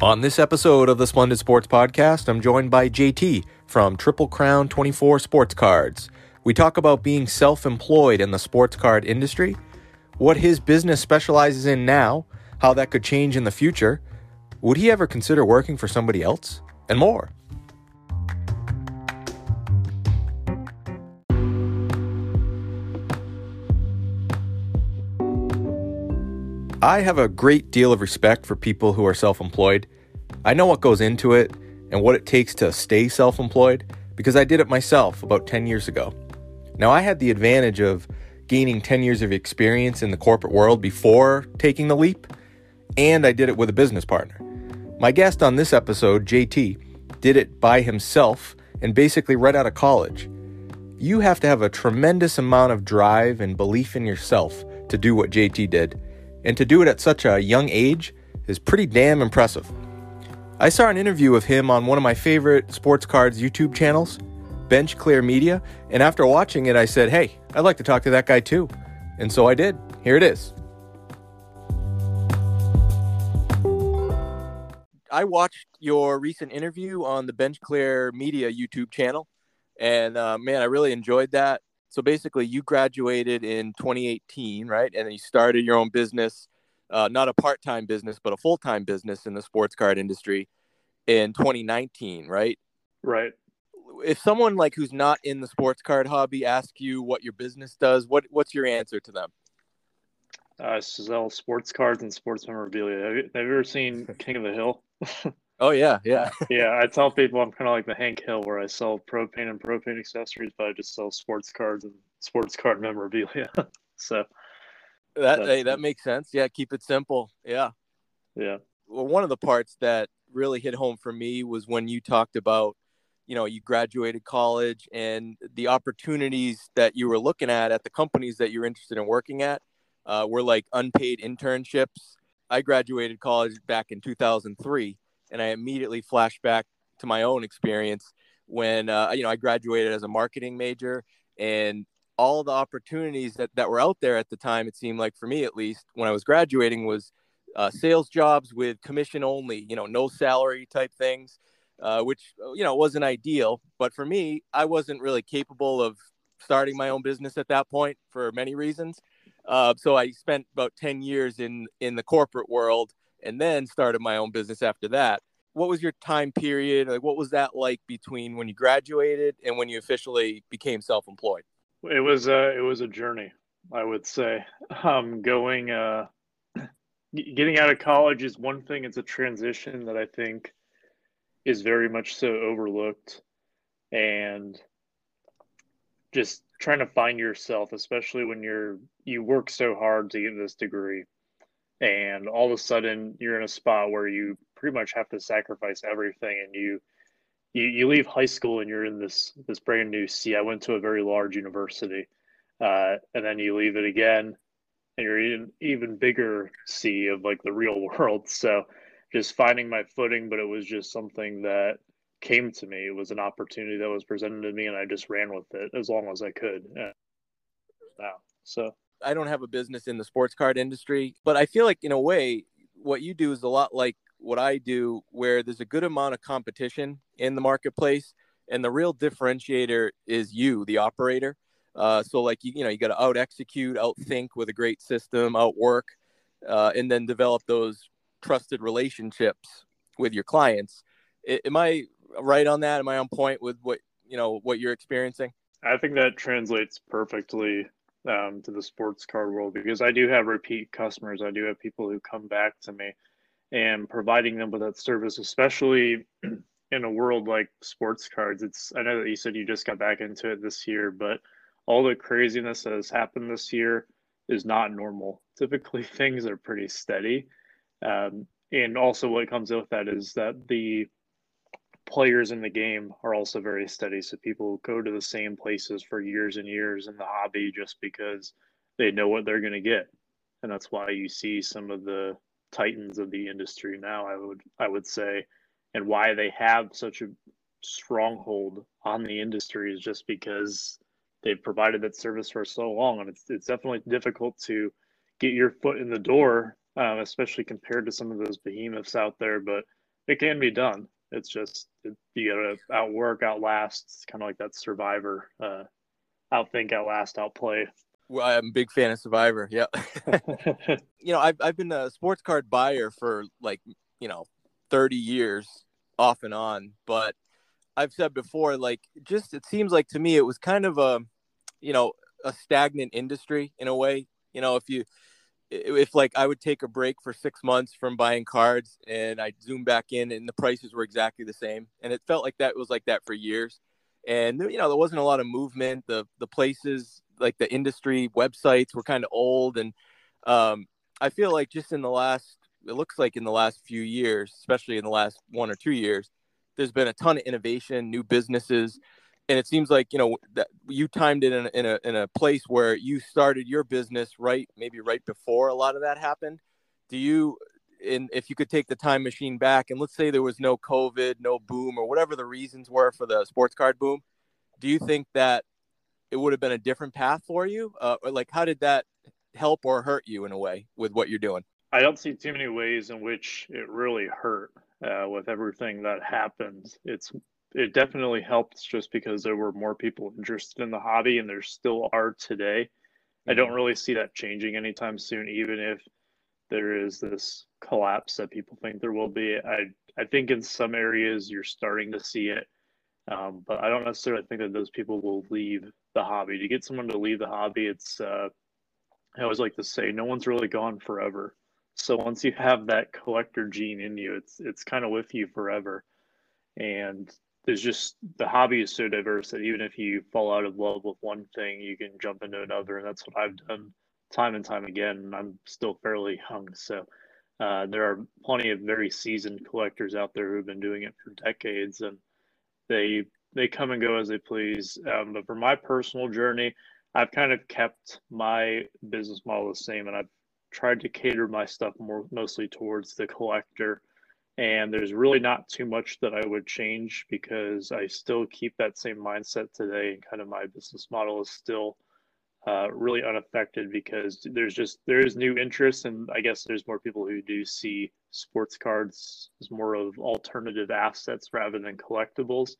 On this episode of the Splendid Sports Podcast, I'm joined by JT from Triple Crown 24 Sports Cards. We talk about being self employed in the sports card industry, what his business specializes in now, how that could change in the future, would he ever consider working for somebody else, and more. I have a great deal of respect for people who are self employed. I know what goes into it and what it takes to stay self employed because I did it myself about 10 years ago. Now, I had the advantage of gaining 10 years of experience in the corporate world before taking the leap, and I did it with a business partner. My guest on this episode, JT, did it by himself and basically right out of college. You have to have a tremendous amount of drive and belief in yourself to do what JT did and to do it at such a young age is pretty damn impressive. I saw an interview of him on one of my favorite sports cards YouTube channels, Bench Clear Media, and after watching it, I said, hey, I'd like to talk to that guy too. And so I did. Here it is. I watched your recent interview on the Bench Clear Media YouTube channel, and uh, man, I really enjoyed that so basically you graduated in 2018 right? And then you started your own business uh, not a part-time business but a full-time business in the sports card industry in 2019 right? Right. If someone like who's not in the sports card hobby asks you what your business does what what's your answer to them? Uh, sell sports cards and sports memorabilia. Have you, have you ever seen king of the hill Oh yeah, yeah, yeah. I tell people I'm kind of like the Hank Hill, where I sell propane and propane accessories, but I just sell sports cards and sports card memorabilia. so that hey, that makes sense. Yeah, keep it simple. Yeah, yeah. Well, one of the parts that really hit home for me was when you talked about, you know, you graduated college and the opportunities that you were looking at at the companies that you're interested in working at uh, were like unpaid internships. I graduated college back in 2003 and I immediately flashed back to my own experience when uh, you know I graduated as a marketing major and all the opportunities that, that were out there at the time it seemed like for me at least when I was graduating was uh, sales jobs with commission only you know no salary type things uh, which you know wasn't ideal. But for me I wasn't really capable of starting my own business at that point for many reasons. Uh, so I spent about 10 years in in the corporate world and then started my own business after that. What was your time period? Like, what was that like between when you graduated and when you officially became self-employed? It was a it was a journey, I would say. Um, going uh, getting out of college is one thing. It's a transition that I think is very much so overlooked, and just trying to find yourself, especially when you're you work so hard to get this degree and all of a sudden you're in a spot where you pretty much have to sacrifice everything and you you, you leave high school and you're in this this brand new sea i went to a very large university uh, and then you leave it again and you're in even bigger sea of like the real world. So just finding my footing but it was just something that came to me. It was an opportunity that was presented to me and i just ran with it as long as i could. Yeah. now so I don't have a business in the sports card industry, but I feel like in a way, what you do is a lot like what I do, where there's a good amount of competition in the marketplace, and the real differentiator is you, the operator. Uh, so like you, you know, you got to out execute, outthink with a great system, outwork, uh, and then develop those trusted relationships with your clients. I, am I right on that? Am I on point with what you know what you're experiencing? I think that translates perfectly um, to the sports card world because I do have repeat customers. I do have people who come back to me and providing them with that service, especially in a world like sports cards. It's I know that you said you just got back into it this year, but all the craziness that has happened this year is not normal. Typically, things are pretty steady. Um, and also, what comes with that is that the players in the game are also very steady. So people go to the same places for years and years in the hobby just because they know what they're going to get. And that's why you see some of the titans of the industry now, I would I would say, and why they have such a stronghold on the industry is just because they've provided that service for so long. And it's, it's definitely difficult to get your foot in the door, uh, especially compared to some of those behemoths out there. But it can be done. It's just it, you got to outwork, outlast. It's kind of like that survivor, uh, outthink, outlast, outplay. Well, I'm a big fan of Survivor. Yeah. you know, I've I've been a sports card buyer for like you know 30 years off and on, but I've said before, like just it seems like to me it was kind of a you know a stagnant industry in a way. You know, if you if like I would take a break for six months from buying cards and I zoom back in and the prices were exactly the same, and it felt like that was like that for years. And you know there wasn't a lot of movement. The the places like the industry websites were kind of old, and um, I feel like just in the last it looks like in the last few years, especially in the last one or two years, there's been a ton of innovation, new businesses and it seems like you know that you timed it in a, in a in a place where you started your business right maybe right before a lot of that happened. Do you and if you could take the time machine back and let's say there was no covid no boom or whatever the reasons were for the sports card boom do you think that it would have been a different path for you? Uh, or like how did that help or hurt you in a way with what you're doing? I don't see too many ways in which it really hurt uh, with everything that happened. It's it definitely helped just because there were more people interested in the hobby and there still are today. I don't mm-hmm. really see that changing anytime soon, even if there is this collapse that people think there will be. I I think in some areas you're starting to see it, um, but I don't necessarily think that those people will leave the hobby. To get someone to leave the hobby, it's uh, I always like to say, no one's really gone forever. So once you have that collector gene in you, it's it's kind of with you forever. And there's just the hobby is so diverse that even if you fall out of love with one thing, you can jump into another, and that's what I've done time and time again. And I'm still fairly young, so uh, there are plenty of very seasoned collectors out there who've been doing it for decades, and they they come and go as they please. Um, but for my personal journey, I've kind of kept my business model the same, and I've tried to cater my stuff more mostly towards the collector and there's really not too much that I would change because I still keep that same mindset today, and kind of my business model is still uh, really unaffected because there's just there is new interest, and I guess there's more people who do see sports cards as more of alternative assets rather than collectibles.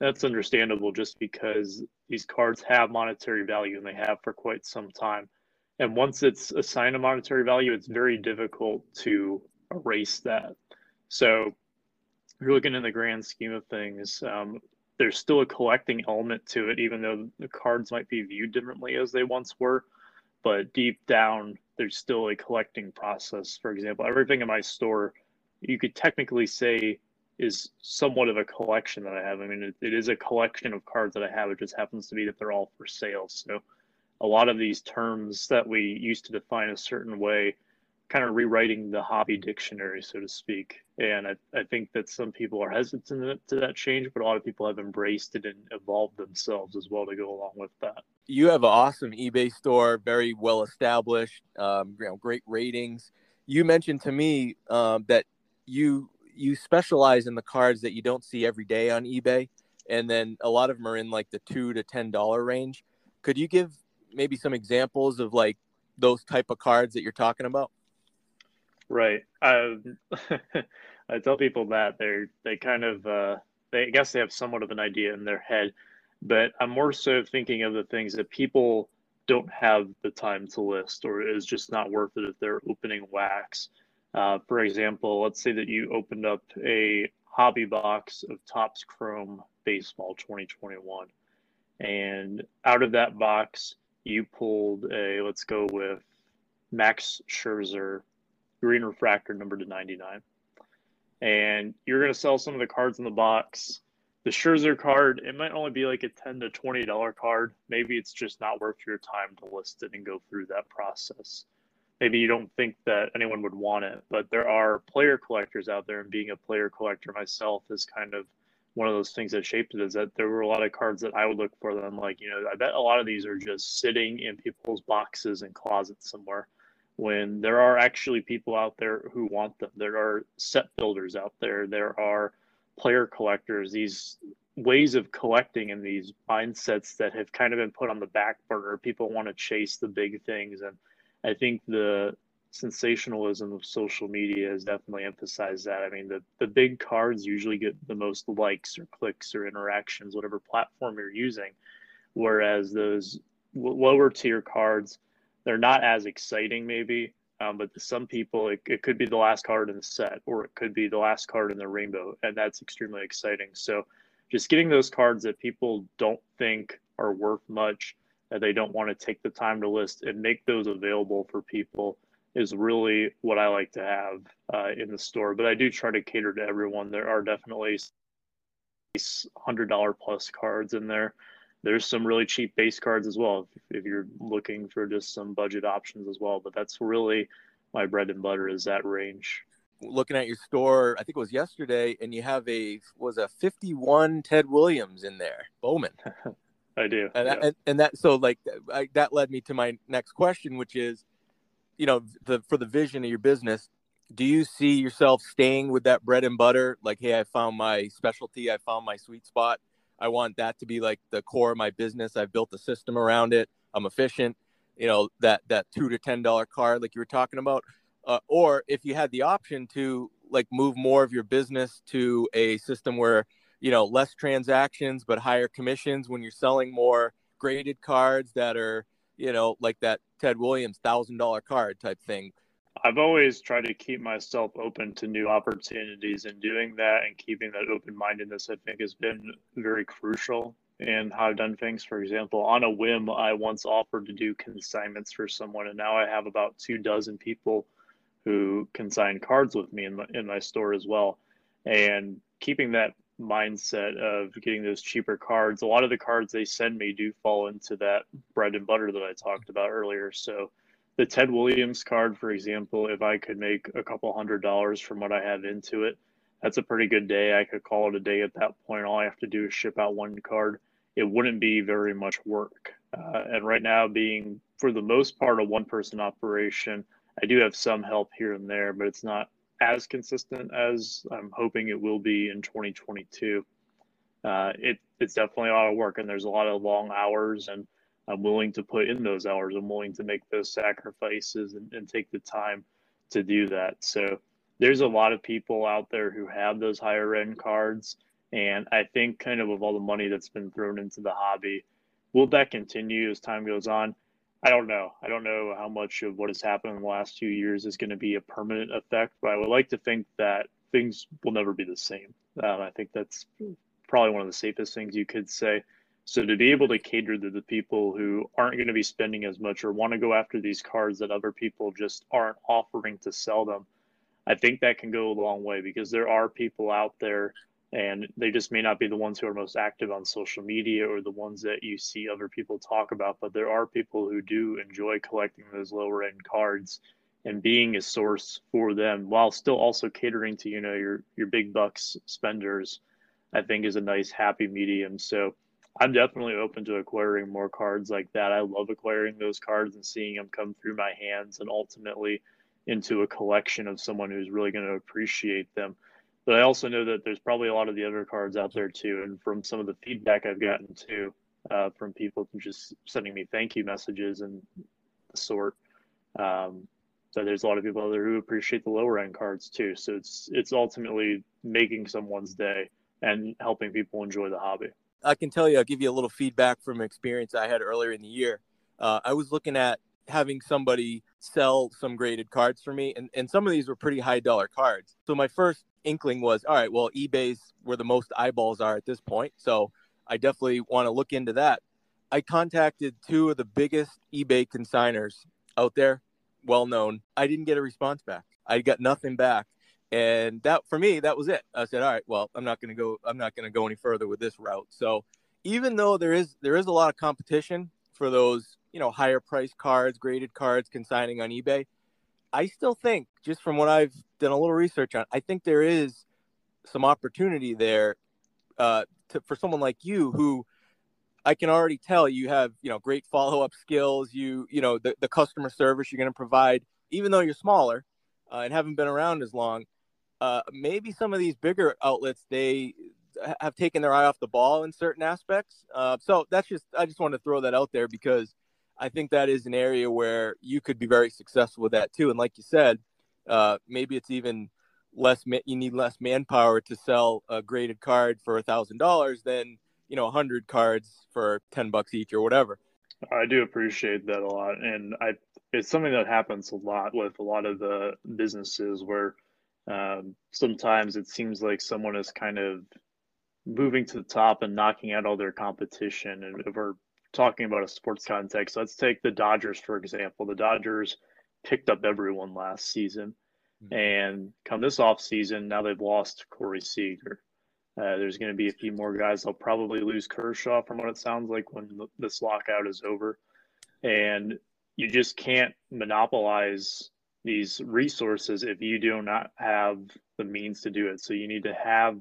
That's understandable, just because these cards have monetary value and they have for quite some time. And once it's assigned a monetary value, it's very difficult to erase that. So if you're looking in the grand scheme of things, um, there's still a collecting element to it, even though the cards might be viewed differently as they once were. But deep down, there's still a collecting process. For example, everything in my store, you could technically say is somewhat of a collection that I have. I mean, it, it is a collection of cards that I have. It just happens to be that they're all for sale. So a lot of these terms that we used to define a certain way kind of rewriting the hobby dictionary, so to speak. And I, I think that some people are hesitant to that change, but a lot of people have embraced it and evolved themselves as well to go along with that. You have an awesome eBay store, very well established, um, you know, great ratings. You mentioned to me um, that you you specialize in the cards that you don't see every day on eBay, and then a lot of them are in like the two to ten dollar range. Could you give maybe some examples of like those type of cards that you're talking about? Right. I I tell people that they're they kind of uh, they I guess they have somewhat of an idea in their head, but I'm more so thinking of the things that people don't have the time to list or is just not worth it if they're opening wax. Uh, for example, let's say that you opened up a hobby box of Topps Chrome Baseball 2021, and out of that box you pulled a let's go with Max Scherzer green refractor number to 99. And you're going to sell some of the cards in the box. The Scherzer card, it might only be like a 10 to $20 card. Maybe it's just not worth your time to list it and go through that process. Maybe you don't think that anyone would want it, but there are player collectors out there. And being a player collector myself is kind of one of those things that shaped it is that there were a lot of cards that I would look for them. Like, you know, I bet a lot of these are just sitting in people's boxes and closets somewhere when there are actually people out there who want them. There are set builders out there. There are player collectors. These ways of collecting and these mindsets that have kind of been put on the back burner. People want to chase the big things, and I think the sensationalism of social media has definitely emphasized that. I mean, the, the big cards usually get the most likes or clicks or interactions, whatever platform you're using, whereas those lower tier cards, they're not as exciting, maybe. Um, but to some people, it, it could be the last card in the set, or it could be the last card in the rainbow, and that's extremely exciting. So, just getting those cards that people don't think are worth much, that they don't want to take the time to list, and make those available for people is really what I like to have uh, in the store. But I do try to cater to everyone. There are definitely hundred dollar plus cards in there. There's some really cheap base cards as well if, if you're looking for just some budget options as well. But that's really my bread and butter is that range. Looking at your store, I think it was yesterday, and you have a was a 51 Ted Williams in there, Bowman. I do, and, yeah. that, and, and that so like I, that led me to my next question, which is you know the for the vision of your business do you see yourself staying with that bread and butter like hey i found my specialty i found my sweet spot i want that to be like the core of my business. I've built a system around it. I'm efficient you know that that two to ten dollar card like you were talking about. Uh, or if you had the option to like move more of your business to a system where you know less transactions but higher commissions when you're selling more graded cards that are you know, like that Ted Williams thousand dollar card type thing. I've always tried to keep myself open to new opportunities, and doing that and keeping that open mindedness, I think, has been very crucial in how I've done things. For example, on a whim, I once offered to do consignments for someone, and now I have about two dozen people who consign cards with me in my, in my store as well. And keeping that mindset of getting those cheaper cards. A lot of the cards they send me do fall into that bread and butter that I talked about earlier. So the Ted Williams card, for example, if I could make a couple hundred dollars from what I have into it, that's a pretty good day. I could call it a day at that point. All I have to do is ship out one card. It wouldn't be very much work. Uh, and right now, being for the most part a one person operation, I do have some help here and there, but it's not as consistent as I'm hoping it will be in 2022. Uh, it, it's definitely a lot of work and there's a lot of long hours and I'm willing to put in those hours. I'm willing to make those sacrifices and, and take the time to do that. So there's a lot of people out there who have those higher end cards. And I think kind of of all the money that's been thrown into the hobby, will that continue as time goes on? I don't know. I don't know how much of what has happened in the last few years is going to be a permanent effect, but I would like to think that things will never be the same. Um, I think that's probably one of the safest things you could say. So to be able to cater to the people who aren't going to be spending as much or want to go after these cards that other people just aren't offering to sell them, I think that can go a long way because there are people out there and they just may not be the ones who are most active on social media or the ones that you see other people talk about but there are people who do enjoy collecting those lower end cards and being a source for them while still also catering to you know your your big bucks spenders i think is a nice happy medium. So i'm definitely open to acquiring more cards like that i love acquiring those cards and seeing them come through my hands and ultimately into a collection of someone who's really going to appreciate them but I also know that there's probably a lot of the other cards out there too. And from some of the feedback I've gotten too, uh, from people just sending me thank you messages and the sort. Um, so there's a lot of people out there who appreciate the lower end cards too. So it's it's ultimately making someone's day and helping people enjoy the hobby. I can tell you, I'll give you a little feedback from experience I had earlier in the year. Uh, I was looking at having somebody sell some graded cards for me, and, and some of these were pretty high dollar cards. So my first inkling was, all right, well, eBay's where the most eyeballs are at this point. So I definitely want to look into that. I contacted two of the biggest eBay consigners out there, well known. I didn't get a response back. I got nothing back. And that for me, that was it. I said, all right, well, I'm not gonna go, I'm not gonna go any further with this route. So even though there is there is a lot of competition for those, you know, higher price cards, graded cards consigning on eBay, I still think, just from what I've done a little research on, I think there is some opportunity there uh, to, for someone like you who I can already tell you have, you know, great follow up skills. You, you know, the, the customer service you're going to provide, even though you're smaller uh, and haven't been around as long. Uh, maybe some of these bigger outlets they have taken their eye off the ball in certain aspects. Uh, so that's just I just want to throw that out there because I think that is an area where you could be very successful with that too. And like you said, uh, maybe it's even less. You need less manpower to sell a graded card for a thousand dollars than you know a hundred cards for ten bucks each or whatever. I do appreciate that a lot, and I it's something that happens a lot with a lot of the businesses where um, sometimes it seems like someone is kind of moving to the top and knocking out all their competition. And if we're talking about a sports context, let's take the Dodgers for example. The Dodgers picked up everyone last season, mm-hmm. and come this off season, now they've lost Corey Seager. Uh, there's going to be a few more guys. They'll probably lose Kershaw from what it sounds like when this lockout is over. And you just can't monopolize these resources if you do not have the means to do it. So you need to have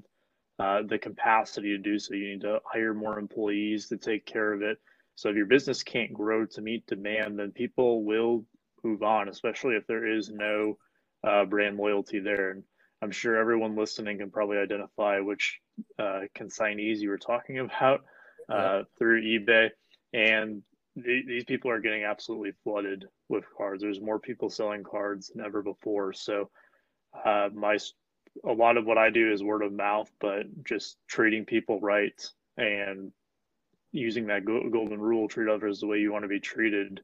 uh, the capacity to do so. You need to hire more employees to take care of it. So if your business can't grow to meet demand, then people will move on, especially if there is no uh, brand loyalty there. And I'm sure everyone listening can probably identify which uh, consignees you were talking about uh, through eBay. And the, these people are getting absolutely flooded with cards. There's more people selling cards than ever before. So uh, my a lot of what I do is word of mouth, but just treating people right and using that golden rule, treat others the way you want to be treated,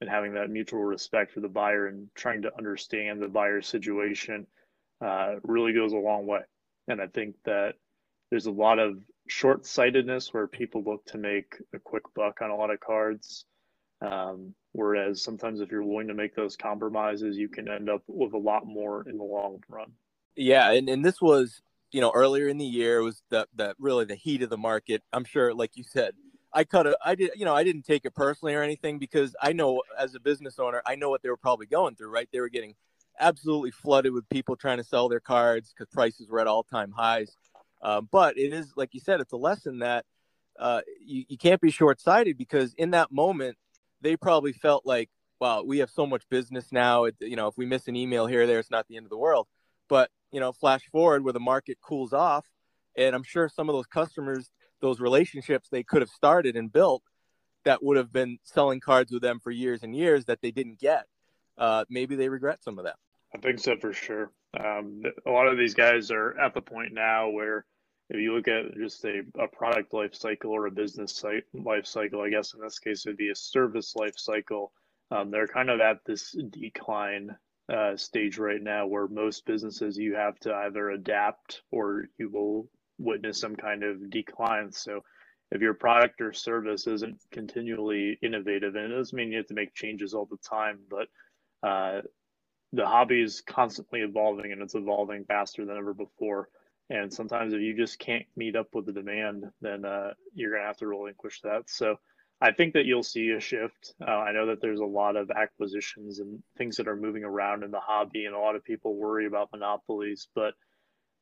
and having that mutual respect for the buyer and trying to understand the buyer's situation uh, really goes a long way. And I think that there's a lot of short sightedness where people look to make a quick buck on a lot of cards. Um, whereas sometimes if you're willing to make those compromises, you can end up with a lot more in the long run. Yeah, and, and this was, you know, earlier in the year it was the the really the heat of the market. I'm sure, like you said, I cut it. I did, you know, I didn't take it personally or anything because I know as a business owner, I know what they were probably going through. Right, they were getting absolutely flooded with people trying to sell their cards because prices were at all time highs. Uh, but it is, like you said, it's a lesson that uh, you, you can't be short sighted because in that moment, they probably felt like, wow, we have so much business now. It, you know, if we miss an email here or there, it's not the end of the world. But, you know, flash forward where the market cools off. And I'm sure some of those customers, those relationships they could have started and built that would have been selling cards with them for years and years that they didn't get. Uh, maybe they regret some of that. I think so for sure. Um, a lot of these guys are at the point now where if you look at just a, a product life cycle or a business life cycle, I guess in this case it'd be a service life cycle. Um, they're kind of at this decline uh, stage right now where most businesses you have to either adapt or you will witness some kind of decline. So if your product or service isn't continually innovative, and it doesn't mean you have to make changes all the time, but uh, the hobby is constantly evolving and it's evolving faster than ever before. And sometimes if you just can't meet up with the demand, then uh, you're going to have to relinquish that. So I think that you'll see a shift. Uh, I know that there's a lot of acquisitions and things that are moving around in the hobby, and a lot of people worry about monopolies. But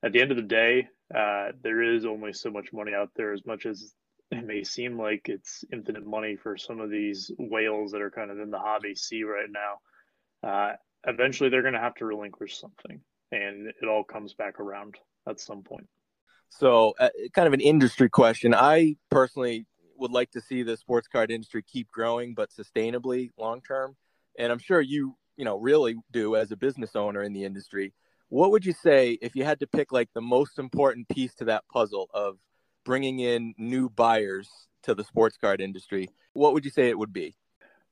at the end of the day, uh, there is only so much money out there, as much as it may seem like it's infinite money for some of these whales that are kind of in the hobby sea right now. Uh, eventually, they're going to have to relinquish something, and it all comes back around at some point. So, uh, kind of an industry question. I personally would like to see the sports card industry keep growing, but sustainably long term. And I'm sure you, you know, really do as a business owner in the industry. What would you say if you had to pick like the most important piece to that puzzle of bringing in new buyers to the sports card industry? What would you say it would be?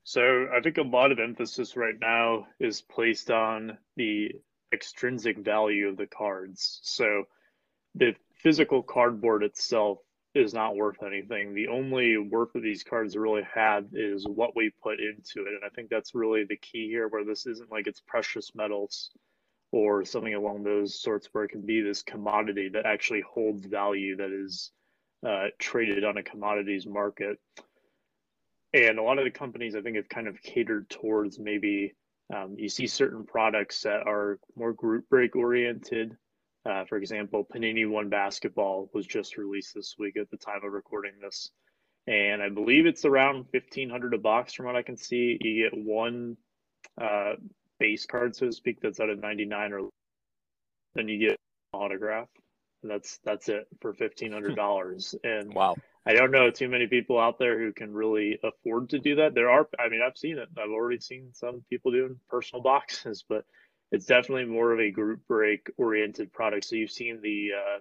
So, I think a lot of emphasis right now is placed on the extrinsic value of the cards. So the physical cardboard itself is not worth anything. The only worth of these cards really have is what we put into it. And I think that's really the key here, where this isn't like it's precious metals or something along those sorts, where it can be this commodity that actually holds value that is uh, traded on a commodities market. And a lot of the companies, I think, have kind of catered towards maybe um, you see certain products that are more group break oriented. Uh, for example, Panini One Basketball was just released this week at the time of recording this. And I believe it's around 1500 a box from what I can see. You get one uh, base card, so to speak, that's out of 99 or then you get autograph. And that's that's it for fifteen hundred dollars. and wow, I don't know too many people out there who can really afford to do that. There are, I mean, I've seen it. I've already seen some people doing personal boxes, but it's definitely more of a group break oriented product. So you've seen the uh,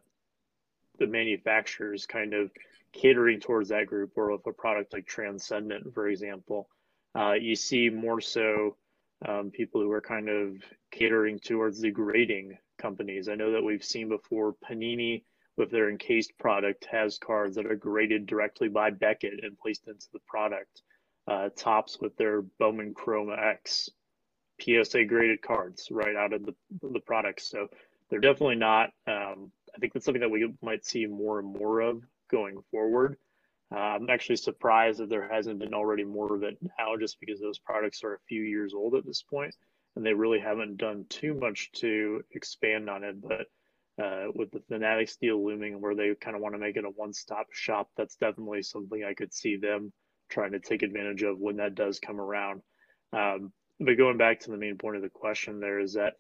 the manufacturers kind of catering towards that group, or with a product like Transcendent, for example, uh, you see more so um, people who are kind of catering towards the grading companies. I know that we've seen before Panini with their encased product has cards that are graded directly by Beckett and placed into the product. Uh, Topps with their Bowman Chrome X PSA graded cards right out of the the product. So they're definitely not. Um, I think that's something that we might see more and more of going forward. Uh, I'm actually surprised that there hasn't been already more of it now, just because those products are a few years old at this point, and they really haven't done too much to expand on it. But uh, with the Fanatics deal looming, where they kind of want to make it a one-stop shop, that's definitely something I could see them trying to take advantage of when that does come around. Um, but going back to the main point of the question, there is that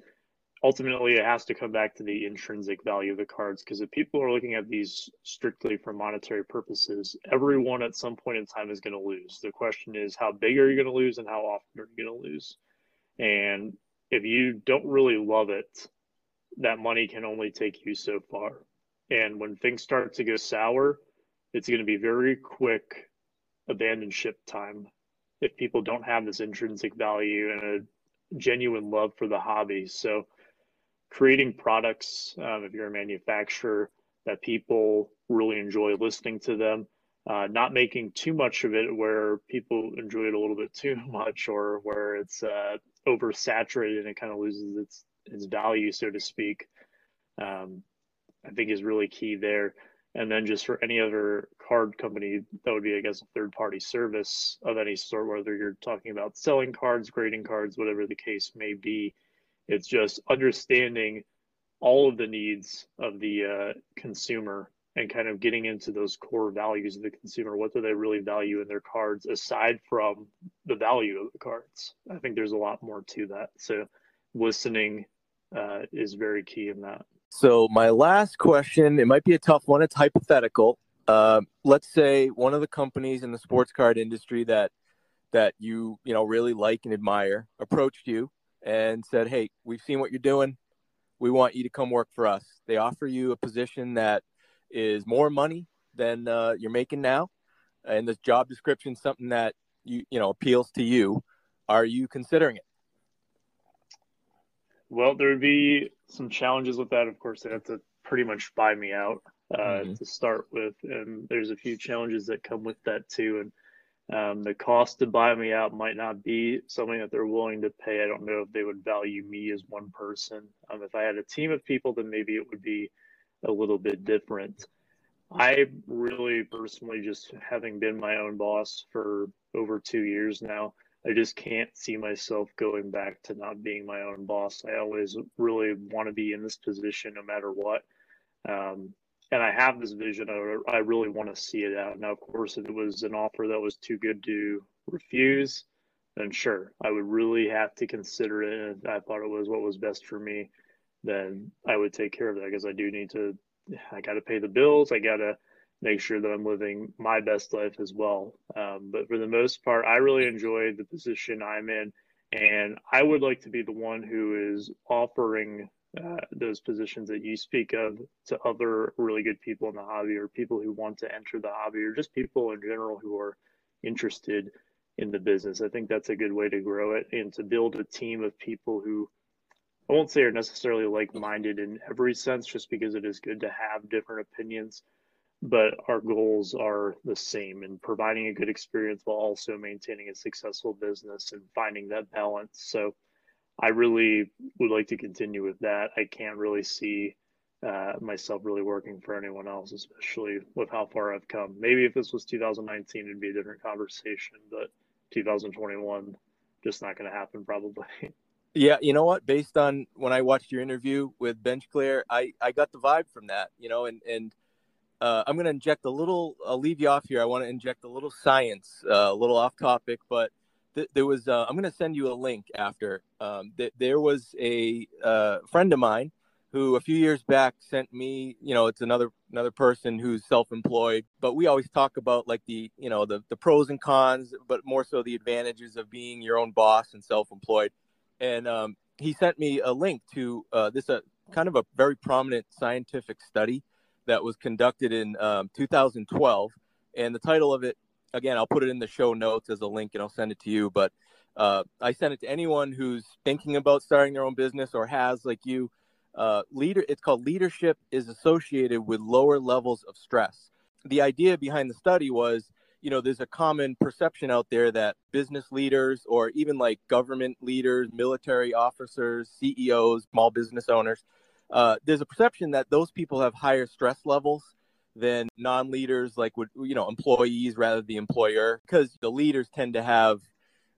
ultimately it has to come back to the intrinsic value of the cards because if people are looking at these strictly for monetary purposes everyone at some point in time is going to lose the question is how big are you going to lose and how often are you going to lose and if you don't really love it that money can only take you so far. And when things start to go sour it's going to be very quick abandon ship time. If people don't have this intrinsic value and a genuine love for the hobby. So creating products, um, if you're a manufacturer, that people really enjoy listening to them, uh, not making too much of it where people enjoy it a little bit too much or where it's uh, oversaturated and it kind of loses its its value, so to speak. Um, I think is really key there. And then just for any other card company, that would be, I guess, a third party service of any sort, whether you're talking about selling cards, grading cards, whatever the case may be it's just understanding all of the needs of the uh, consumer and kind of getting into those core values of the consumer. What do they really value in their cards aside from the value of the cards? I think there's a lot more to that. So listening uh, is very key in that. So my last question, it might be a tough one. It's hypothetical. Uh, let's say one of the companies in the sports card industry that that you you know really like and admire approached you and said, Hey, we've seen what you're doing. We want you to come work for us. They offer you a position that is more money than uh, you're making now. And the job description something that you you know appeals to you. Are you considering it? Well, there would be some challenges with that. Of course, they have to pretty much buy me out uh, mm-hmm. to start with, and there's a few challenges that come with that too. And um, the cost to buy me out might not be something that they're willing to pay. I don't know if they would value me as one person. Um, if I had a team of people, then maybe it would be a little bit different. I really personally, just having been my own boss for over two years now, I just can't see myself going back to not being my own boss. I always really want to be in this position no matter what. Um, and I have this vision. I, I really want to see it out. Now, of course, if it was an offer that was too good to refuse, then sure, I would really have to consider it. And I thought it was what was best for me, then I would take care of that because I do need to. I got to pay the bills. I got to make sure that I'm living my best life as well. Um, but for the most part, I really enjoy the position I'm in, and I would like to be the one who is offering uh, those positions that you speak of to other really good people in the hobby or people who want to enter the hobby or just people in general who are interested in the business. I think that's a good way to grow it and to build a team of people who I won't say are necessarily like minded in every sense, just because it is good to have different opinions, but our goals are the same in providing a good experience while also maintaining a successful business and finding that balance. So, I really would like to continue with that. I can't really see uh, myself really working for anyone else, especially with how far I've come. Maybe if this was 2019, it'd be a different conversation, but 2021, just not going to happen probably. Yeah, you know what? Based on when I watched your interview with Bench Clear, I I got the vibe from that. You know, and and uh, I'm going to inject a little. I'll leave you off here. I want to inject a little science, uh, a little off topic, but th- there was uh, i'm going to send you a link after um, th- there was a uh, friend of mine who a few years back sent me, you know, it's another another person who's self-employed, but we always talk about like the, you know, the the pros and cons, but more so the advantages of being your own boss and self-employed. And um, he sent me a link to uh, this uh, kind of a very prominent scientific study that was conducted in um, 2012, and the title of it, again, I'll put it in the show notes as a link, and I'll send it to you, but. Uh, I send it to anyone who's thinking about starting their own business or has, like you, uh, leader it's called leadership is associated with lower levels of stress the idea behind the study was you know there's a common perception out there that business leaders or even like government leaders military officers ceos small business owners uh, there's a perception that those people have higher stress levels than non-leaders like would you know employees rather the employer because the leaders tend to have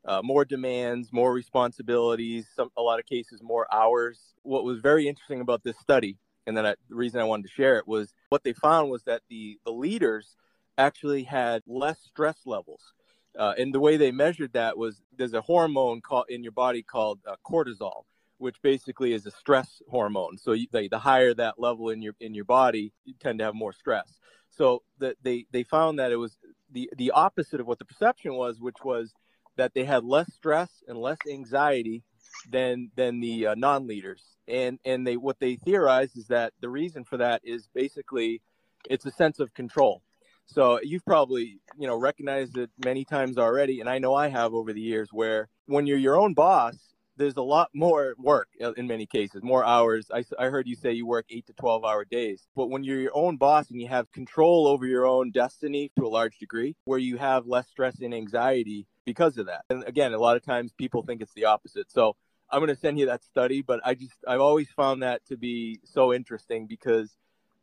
uh, more demands, more responsibilities, some a lot of cases more hours. What was very interesting about this study, and then I, the reason I wanted to share it was what they found was that the the leaders actually had less stress levels, uh, and the way they measured that was there's a hormone called in your body called uh, cortisol, which basically is a stress hormone. So you, the, the higher that level in your in your body, you tend to have more stress. So that they they found that it was the the opposite of what the perception was, which was that they had less stress and less anxiety than than the uh, non-leaders and and they what they theorize is that the reason for that is basically it's a sense of control so you've probably you know recognized it many times already and i know i have over the years where when you're your own boss there's a lot more work uh, in many cases more hours I, I heard you say you work 8 to 12 hour days but when you're your own boss and you have control over your own destiny to a large degree where you have less stress and anxiety because of that. And again, a lot of times people think it's the opposite. So I'm going to send you that study, but I just, I've always found that to be so interesting because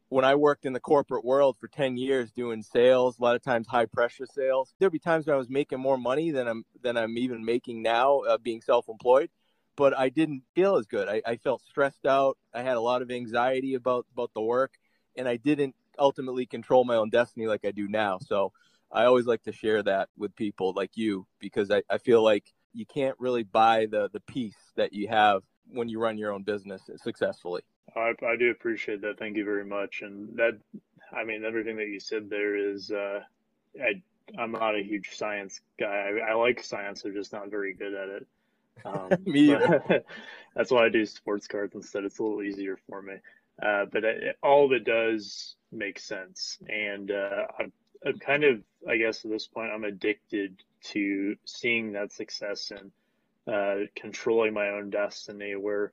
when I worked in the corporate world for 10 years doing sales, a lot of times high pressure sales, there'd be times when I was making more money than I'm, than I'm even making now uh, being self-employed, but I didn't feel as good. I, I felt stressed out. I had a lot of anxiety about, about the work and I didn't ultimately control my own destiny like I do now. So I always like to share that with people like you because I, I feel like you can't really buy the the peace that you have when you run your own business successfully. I, I do appreciate that. Thank you very much. And that, I mean, everything that you said there is, uh, I, I'm not a huge science guy. I, I like science. I'm just not very good at it. Um, me that's why I do sports cards instead. It's a little easier for me. Uh, but it, all of it does make sense. And uh, I'm I'm kind of, I guess at this point, I'm addicted to seeing that success and uh, controlling my own destiny. Where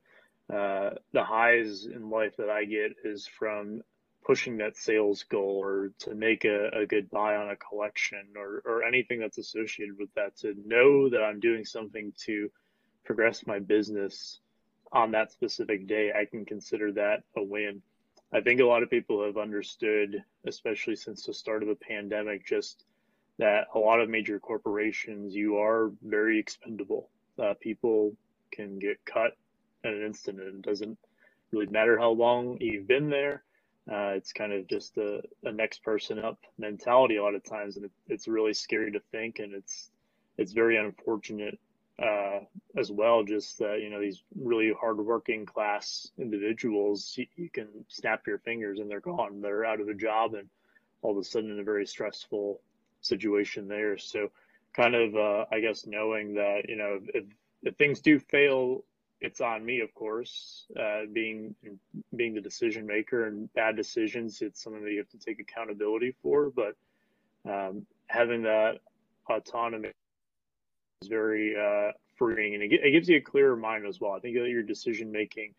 uh, the highs in life that I get is from pushing that sales goal or to make a, a good buy on a collection or, or anything that's associated with that. To know that I'm doing something to progress my business on that specific day, I can consider that a win. I think a lot of people have understood, especially since the start of the pandemic, just that a lot of major corporations, you are very expendable. Uh, people can get cut in an instant, and it doesn't really matter how long you've been there. Uh, it's kind of just a, a, next person up mentality a lot of times, and it, it's really scary to think, and it's it's very unfortunate uh, as well. Just that you know these really hardworking class individuals, you, you, can snap your fingers and they're gone. They're out of a job and all of a sudden in a very stressful situation there. So kind of uh, I guess knowing that you know if, if things do fail, it's on me, of course. Uh, being being the decision maker and bad decisions, it's something that you have to take accountability for. But um, having that autonomy is very uh, freeing and it, it, gives you a clearer mind as well. I think that your decision making,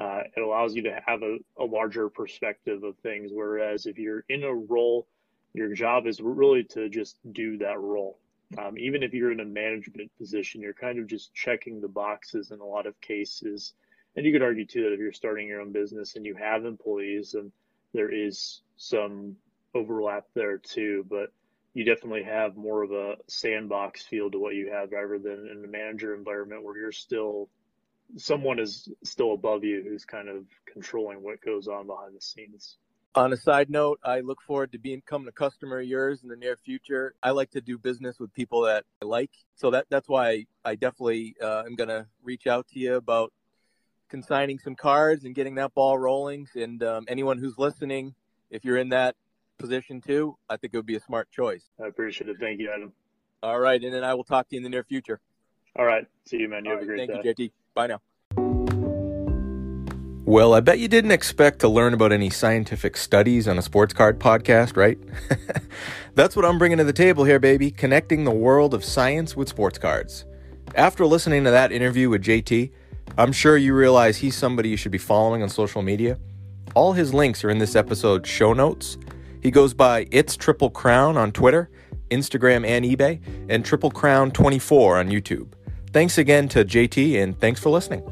uh, it allows you to have a, a larger perspective of things. Whereas if you're in a role, your job is really to just do that role. Um, even if you're in a management position, you're kind of just checking the boxes in a lot of cases. And you could argue too that if you're starting your own business and you have employees, and there is some overlap there too. But you definitely have more of a sandbox feel to what you have rather than in the manager environment where you're still someone is still above you who's kind of controlling what goes on behind the scenes. On a side note, I look forward to becoming a customer of yours in the near future. I like to do business with people that I like, so that that's why I definitely uh, am going to reach out to you about consigning some cards and getting that ball rolling. And um, anyone who's listening, if you're in that position too, I think it would be a smart choice. I appreciate it. Thank you, Adam. All right, and then I will talk to you in the near future. All right. See you, man. You All have right, a great thank day. Thank you, JT. Bye now. Well, I bet you didn't expect to learn about any scientific studies on a sports card podcast, right? That's what I'm bringing to the table here, baby, connecting the world of science with sports cards. After listening to that interview with JT, I'm sure you realize he's somebody you should be following on social media. All his links are in this episode's show notes. He goes by It's Triple Crown on Twitter, Instagram, and eBay, and Triple Crown 24 on YouTube. Thanks again to JT, and thanks for listening.